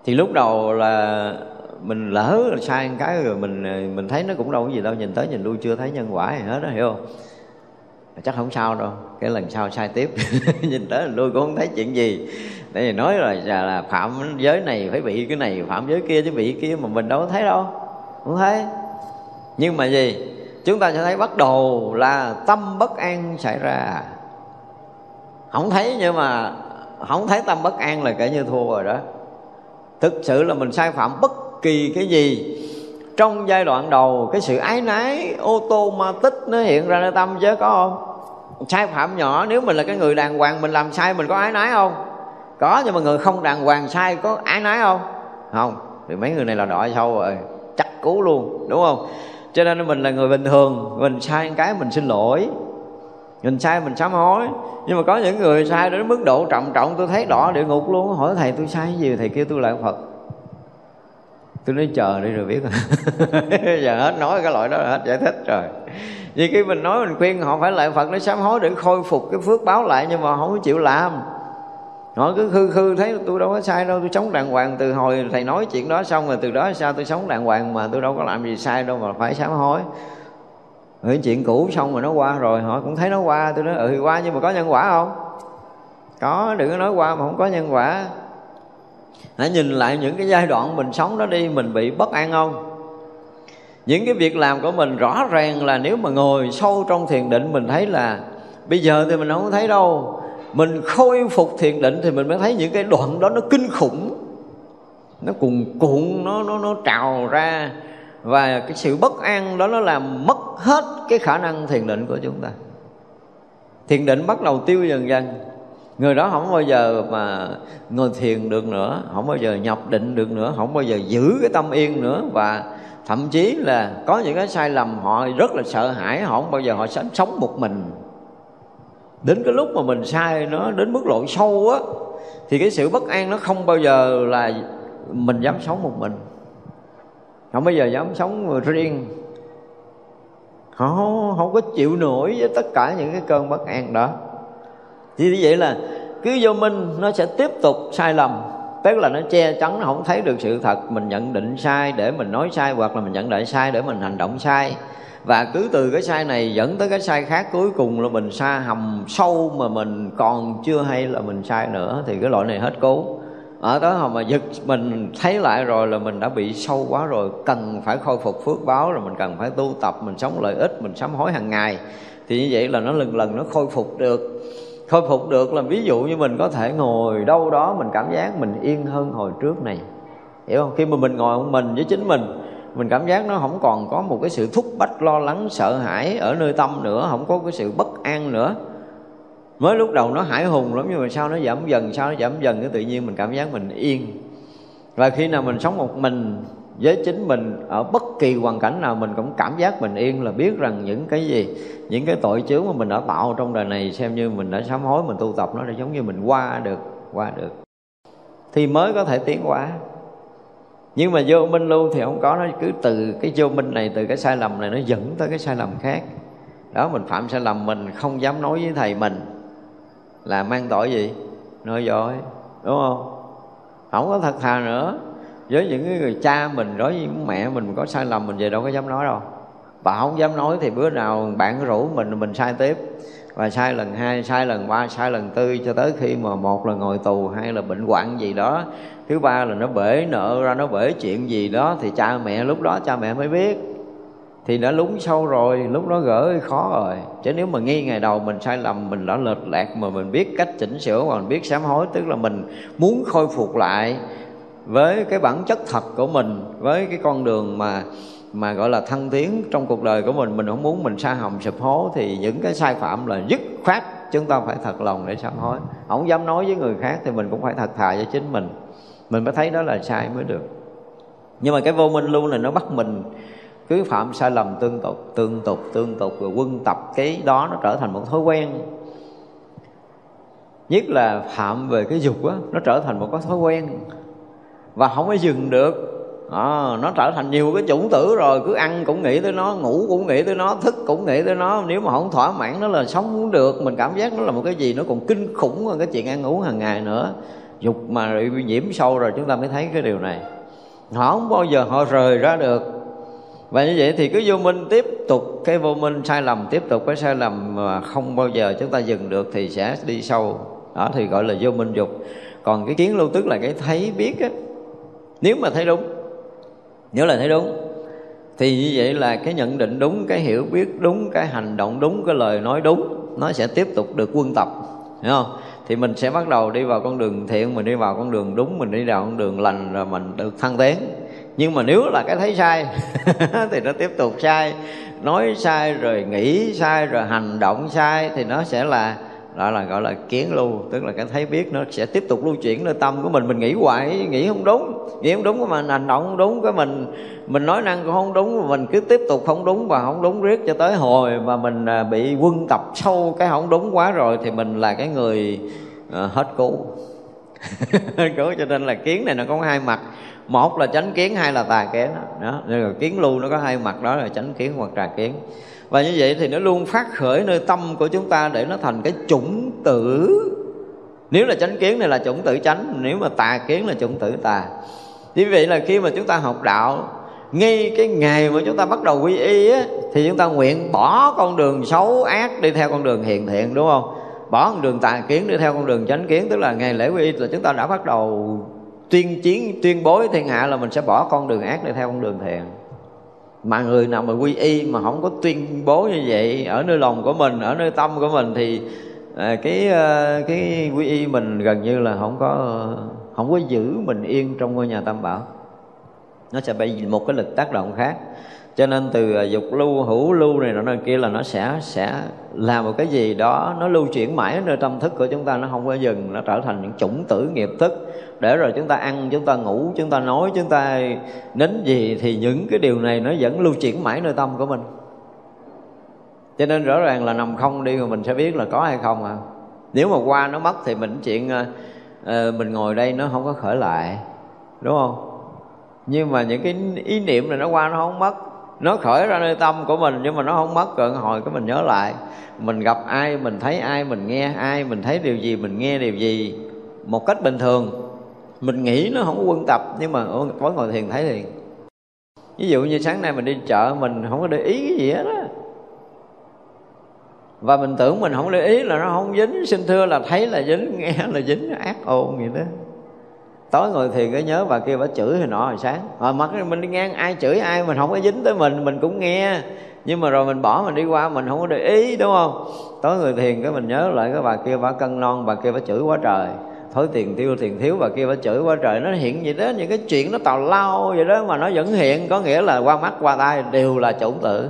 thì lúc đầu là mình lỡ là sai một cái rồi mình mình thấy nó cũng đâu có gì đâu, nhìn tới nhìn lui chưa thấy nhân quả gì hết đó hiểu không? Chắc không sao đâu, cái lần sau sai tiếp. Nhìn tới lui cũng không thấy chuyện gì. Để vì nói là là phạm giới này phải bị cái này, phạm giới kia chứ bị kia mà mình đâu có thấy đâu, không thấy. Nhưng mà gì? Chúng ta sẽ thấy bắt đầu là tâm bất an xảy ra không thấy nhưng mà không thấy tâm bất an là kể như thua rồi đó. Thực sự là mình sai phạm bất kỳ cái gì. Trong giai đoạn đầu, cái sự ái nái ô tô ma tích nó hiện ra nơi tâm chứ, có không? Sai phạm nhỏ, nếu mình là cái người đàng hoàng, mình làm sai, mình có ái nái không? Có, nhưng mà người không đàng hoàng sai, có ái nái không? Không. Thì mấy người này là đọa sâu rồi, chắc cú luôn, đúng không? Cho nên mình là người bình thường, mình sai cái mình xin lỗi mình sai mình sám hối. Nhưng mà có những người sai đến mức độ trọng trọng, tôi thấy đỏ địa ngục luôn. Hỏi thầy, tôi sai gì? Thầy kêu, tôi lại phật. Tôi nói, chờ đi rồi biết. Giờ hết nói cái loại đó là hết giải thích rồi. Vì khi mình nói, mình khuyên họ phải lại phật để sám hối, để khôi phục cái phước báo lại, nhưng mà không có chịu làm. Họ cứ khư khư thấy, tôi đâu có sai đâu, tôi sống đàng hoàng. Từ hồi thầy nói chuyện đó xong rồi, từ đó sao tôi sống đàng hoàng mà tôi đâu có làm gì sai đâu mà phải sám hối ừ, chuyện cũ xong rồi nó qua rồi họ cũng thấy nó qua. Tôi nói ừ qua nhưng mà có nhân quả không? Có đừng có nói qua mà không có nhân quả. Hãy nhìn lại những cái giai đoạn mình sống đó đi mình bị bất an không? Những cái việc làm của mình rõ ràng là nếu mà ngồi sâu trong thiền định mình thấy là bây giờ thì mình không thấy đâu. Mình khôi phục thiền định thì mình mới thấy những cái đoạn đó nó kinh khủng. Nó cuồn cuộn nó nó nó trào ra và cái sự bất an đó nó làm mất hết cái khả năng thiền định của chúng ta. Thiền định bắt đầu tiêu dần dần. Người đó không bao giờ mà ngồi thiền được nữa, không bao giờ nhập định được nữa, không bao giờ giữ cái tâm yên nữa. Và thậm chí là có những cái sai lầm họ rất là sợ hãi, họ không bao giờ họ sẽ sống một mình. Đến cái lúc mà mình sai nó đến mức độ sâu á, thì cái sự bất an nó không bao giờ là mình dám sống một mình không bao giờ dám sống riêng. Họ không, không có chịu nổi với tất cả những cái cơn bất an đó. Thì như vậy là cứ vô minh nó sẽ tiếp tục sai lầm. Tức là nó che chắn nó không thấy được sự thật. Mình nhận định sai để mình nói sai hoặc là mình nhận định sai để mình hành động sai. Và cứ từ cái sai này dẫn tới cái sai khác cuối cùng là mình xa hầm sâu mà mình còn chưa hay là mình sai nữa. Thì cái loại này hết cứu ở đó mà giật mình thấy lại rồi là mình đã bị sâu quá rồi. Cần phải khôi phục phước báo rồi mình cần phải tu tập, mình sống lợi ích, mình sám hối hàng ngày. Thì như vậy là nó lần lần nó khôi phục được. Khôi phục được là ví dụ như mình có thể ngồi đâu đó mình cảm giác mình yên hơn hồi trước này. Hiểu không? Khi mà mình ngồi một mình với chính mình mình cảm giác nó không còn có một cái sự thúc bách, lo lắng, sợ hãi ở nơi tâm nữa, không có cái sự bất an nữa mới lúc đầu nó hải hùng lắm, nhưng mà sau nó giảm dần, sau nó giảm dần, cái tự nhiên mình cảm giác mình yên. Và khi nào mình sống một mình với chính mình ở bất kỳ hoàn cảnh nào, mình cũng cảm giác bình yên là biết rằng những cái gì, những cái tội chướng mà mình đã tạo trong đời này, xem như mình đã sám hối, mình tu tập nó để giống như mình qua được qua được. Thì mới có thể tiến hóa. Nhưng mà vô minh luôn thì không có, nó cứ từ cái vô minh này, từ cái sai lầm này, nó dẫn tới cái sai lầm khác. Đó, mình phạm sai lầm mình, không dám nói với thầy mình là mang tội gì? Nói dối, đúng không? Không có thật thà nữa. Với những người cha mình, đối với mẹ mình, có sai lầm, mình về đâu có dám nói đâu. Và không dám nói thì bữa nào bạn rủ mình mình sai tiếp. Và sai lần hai, sai lần ba, sai lần tư cho tới khi mà một là ngồi tù, hai là bệnh hoạn gì đó. Thứ ba là nó bể nợ ra, nó bể chuyện gì đó thì cha mẹ, lúc đó cha mẹ mới biết thì đã lúng sâu rồi, lúc đó gỡ khó rồi. Chứ nếu mà nghi ngày đầu mình sai lầm, mình đã lệch lạc mà mình biết cách chỉnh sửa và mình biết sám hối, tức là mình muốn khôi phục lại với cái bản chất thật của mình, với cái con đường mà mà gọi là thăng tiến trong cuộc đời của mình mình không muốn mình sa hồng, sụp hố, thì những cái sai phạm là dứt khoát chúng ta phải thật lòng để sám hối. Không dám nói với người khác thì mình cũng phải thật thà với chính mình. Mình mới thấy đó là sai mới được. Nhưng mà cái vô minh luôn là nó bắt mình cứ phạm sai lầm tương tục tương tục tương tục rồi quân tập cái đó nó trở thành một thói quen. Nhất là phạm về cái dục á nó trở thành một cái thói quen. Và không có dừng được. À, nó trở thành nhiều cái chủng tử rồi cứ ăn cũng nghĩ tới nó ngủ cũng nghĩ tới nó thức cũng nghĩ tới nó. Nếu mà không thỏa mãn nó là sống không được. Mình cảm giác nó là một cái gì nó còn kinh khủng hơn cái chuyện ăn uống hàng ngày nữa. Dục mà bị nhiễm sâu rồi chúng ta mới thấy cái điều này. Họ không bao giờ họ rời ra được và như vậy thì cứ vô minh tiếp tục, cái vô minh sai lầm tiếp tục, cái sai lầm mà không bao giờ chúng ta dừng được thì sẽ đi sâu. Đó thì gọi là vô minh dục. Còn cái kiến lưu tức là cái thấy biết á, nếu mà thấy đúng, nếu là thấy đúng, thì như vậy là cái nhận định đúng, cái hiểu biết đúng, cái hành động đúng, cái lời nói đúng, nó sẽ tiếp tục được quân tập. Hiểu không? Thì mình sẽ bắt đầu đi vào con đường thiện, mình đi vào con đường đúng, mình đi vào con đường lành, rồi mình được thăng tiến nhưng mà nếu là cái thấy sai thì nó tiếp tục sai. Nói sai rồi nghĩ sai rồi hành động sai thì nó sẽ là đó là gọi là kiến lưu. Tức là cái thấy biết nó sẽ tiếp tục lưu chuyển nơi tâm của mình. Mình nghĩ hoài nghĩ không đúng. Nghĩ không đúng của mình hành động không đúng cái mình mình nói năng cũng không đúng mình cứ tiếp tục không đúng và không đúng riết cho tới hồi mà mình à, bị quân tập sâu cái không đúng quá rồi thì mình là cái người uh, hết cứu. Cứu cho nên là kiến này nó có hai mặt một là chánh kiến hai là tà kiến. Đó nên là kiến lưu nó có hai mặt đó là chánh kiến hoặc tà kiến. Và như vậy thì nó luôn phát khởi nơi tâm của chúng ta để nó thành cái chủng tử. Nếu là chánh kiến này là chủng tử chánh nếu mà tà kiến là chủng tử tà. Như vậy là khi mà chúng ta học đạo ngay cái ngày mà chúng ta bắt đầu quy y á, thì chúng ta nguyện bỏ con đường xấu ác đi theo con đường hiền thiện đúng không? Bỏ con đường tà kiến đi theo con đường chánh kiến tức là ngày lễ quy y là chúng ta đã bắt đầu tuyên chiến tuyên bố thiên hạ là mình sẽ bỏ con đường ác để theo con đường thiện. Mà người nào mà quy y mà không có tuyên bố như vậy ở nơi lòng của mình ở nơi tâm của mình thì à, cái à, cái quy y mình gần như là không có không có giữ mình yên trong ngôi nhà tam bảo. Nó sẽ bị một cái lực tác động khác cho nên từ à, dục lưu hữu lưu này nọ kia là nó sẽ sẽ làm một cái gì đó nó lưu chuyển mãi nơi tâm thức của chúng ta nó không có dừng nó trở thành những chủng tử nghiệp thức. Để rồi chúng ta ăn chúng ta ngủ chúng ta nói chúng ta nín gì thì những cái điều này nó vẫn lưu chuyển mãi nơi tâm của mình. Cho nên rõ ràng là nằm không đi mà mình sẽ biết là có hay không à. Nếu mà qua nó mất thì mình chuyện uh, mình ngồi đây nó không có khởi lại đúng không? Nhưng mà những cái ý niệm này nó qua nó không mất nó khởi ra nơi tâm của mình nhưng mà nó không mất cận hồi cái mình nhớ lại. Mình gặp ai, mình thấy ai, mình nghe ai, mình thấy điều gì, mình nghe điều gì. Một cách bình thường. Mình nghĩ nó không có quân tập nhưng mà tối ngồi thiền, thấy liền ví dụ như sáng nay mình đi chợ, mình không có để ý cái gì hết á. Và mình tưởng mình không để ý là nó không dính. Xin thưa là thấy là dính, nghe là dính, ác ôn vậy đó tối ngồi thiền cái nhớ bà kia bà chửi hồi nọ hồi sáng. Ờ, hồi mặt mình đi ngang ai chửi ai, mình không có dính tới mình mình cũng nghe. Nhưng mà rồi mình bỏ mình đi qua, mình không có để ý, đúng không? Tối người thiền cái mình nhớ lại cái bà kia bà cân non, bà kia bà chửi quá trời. Thối tiền tiêu, tiền thiếu, bà kia bà chửi quá trời. Nó hiện gì đó, những cái chuyện nó tào lao vậy đó mà nó vẫn hiện. Có nghĩa là qua mắt, qua tay đều là chủng tử.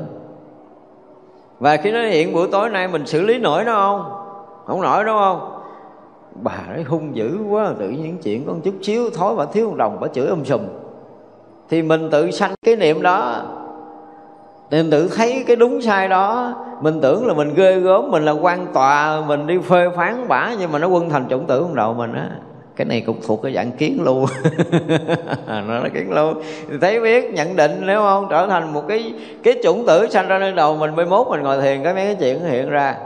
Và khi nó hiện buổi tối nay mình xử lý nổi nó không? Không nổi, đúng không? Bà ấy hung dữ quá, tự nhiên chuyện con chút xíu thối bà thiếu một đồng, bà chửi ông sùm. Thì mình tự sanh cái niệm đó. Mình tự thấy cái đúng sai đó. Mình tưởng là mình ghê gớm, mình là quan tòa, mình đi phê phán bả, nhưng mà nó quân thành chủng tử không đầu mình á. Cái này cũng thuộc cái dạng kiến lưu. Nó là kiến lưu. Thì thấy biết, nhận định, nếu không trở thành một cái cái chủng tử sanh ra nơi đầu mình mới mốt mình ngồi thiền, cái mấy cái chuyện hiện ra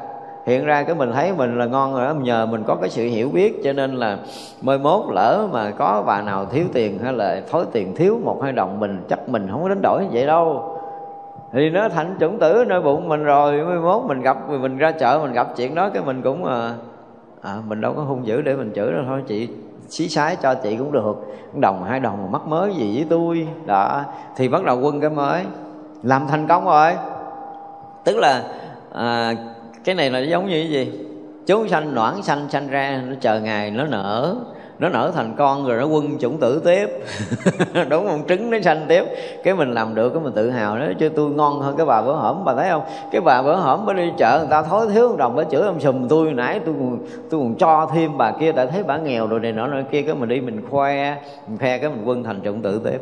hiện ra cái mình thấy mình là ngon rồi đó nhờ mình có cái sự hiểu biết cho nên là mười mốt lỡ mà có bà nào thiếu tiền hay là thối tiền thiếu một hai đồng mình chắc mình không có đánh đổi như vậy đâu. Thì nó thành chủng tử nơi bụng mình rồi mới mốt mình gặp mình ra chợ mình gặp chuyện đó cái mình cũng à, à mình đâu có hung dữ để mình chửi đâu thôi chị xí sái cho chị cũng được. Đồng hai đồng mà mắc mới gì với tôi. Đó thì bắt đầu quân cái mới làm thành công rồi. Tức là à, cái này là giống như cái gì? Chú sanh, noãn sanh sanh ra, nó chờ ngày, nó nở. Nó nở thành con rồi nó quân chủng tử tiếp. Đúng không? Trứng nó sanh tiếp. Cái mình làm được, cái mình tự hào đó. Chứ tôi ngon hơn cái bà bữa hổm, bà thấy không? Cái bà bữa hổm mới đi chợ người ta thối thiếu đồng bà chửi ông sùm tôi nãy, tôi còn tôi còn cho thêm bà kia tại thấy bà nghèo rồi này nọ nọ kia, cái mình đi mình khoe mình khoe cái mình quân thành chủng tử tiếp.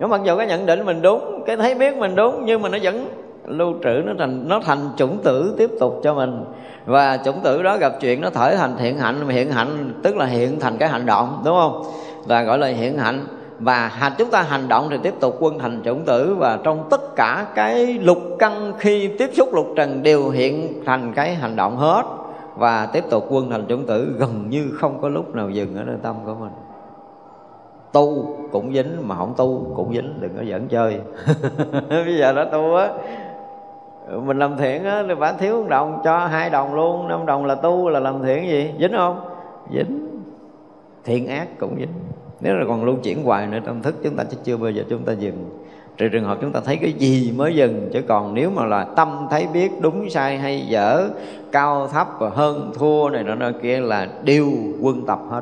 Nó mặc dù cái nhận định mình đúng, cái thấy biết mình đúng, nhưng mà nó vẫn lưu trữ, nó thành nó thành chủng tử tiếp tục cho mình. Và chủng tử đó gặp chuyện nó thở thành hiện hạnh hiện hạnh tức là hiện thành cái hành động, đúng không? Là gọi là hiện hạnh. Và hành chúng ta hành động thì tiếp tục quân thành chủng tử, và trong tất cả cái lục căn khi tiếp xúc lục trần đều hiện thành cái hành động hết. Và tiếp tục quân thành chủng tử gần như không có lúc nào dừng ở nơi tâm của mình. Tu cũng dính mà không tu cũng dính, đừng có giỡn chơi. Bây giờ đã tu á mình làm thiện á thì bạn thiếu một đồng, cho hai đồng luôn. Năm đồng là tu, là làm thiện gì? Dính không? Dính. Thiện ác cũng dính. Nếu là còn lưu chuyển hoài nữa, tâm thức chúng ta chứ chưa bao giờ chúng ta dừng. Trừ trường hợp chúng ta thấy cái gì mới dừng, chứ còn nếu mà là tâm thấy biết đúng, sai, hay dở, cao thấp và hơn thua này nọ kia là đều quân tập hết.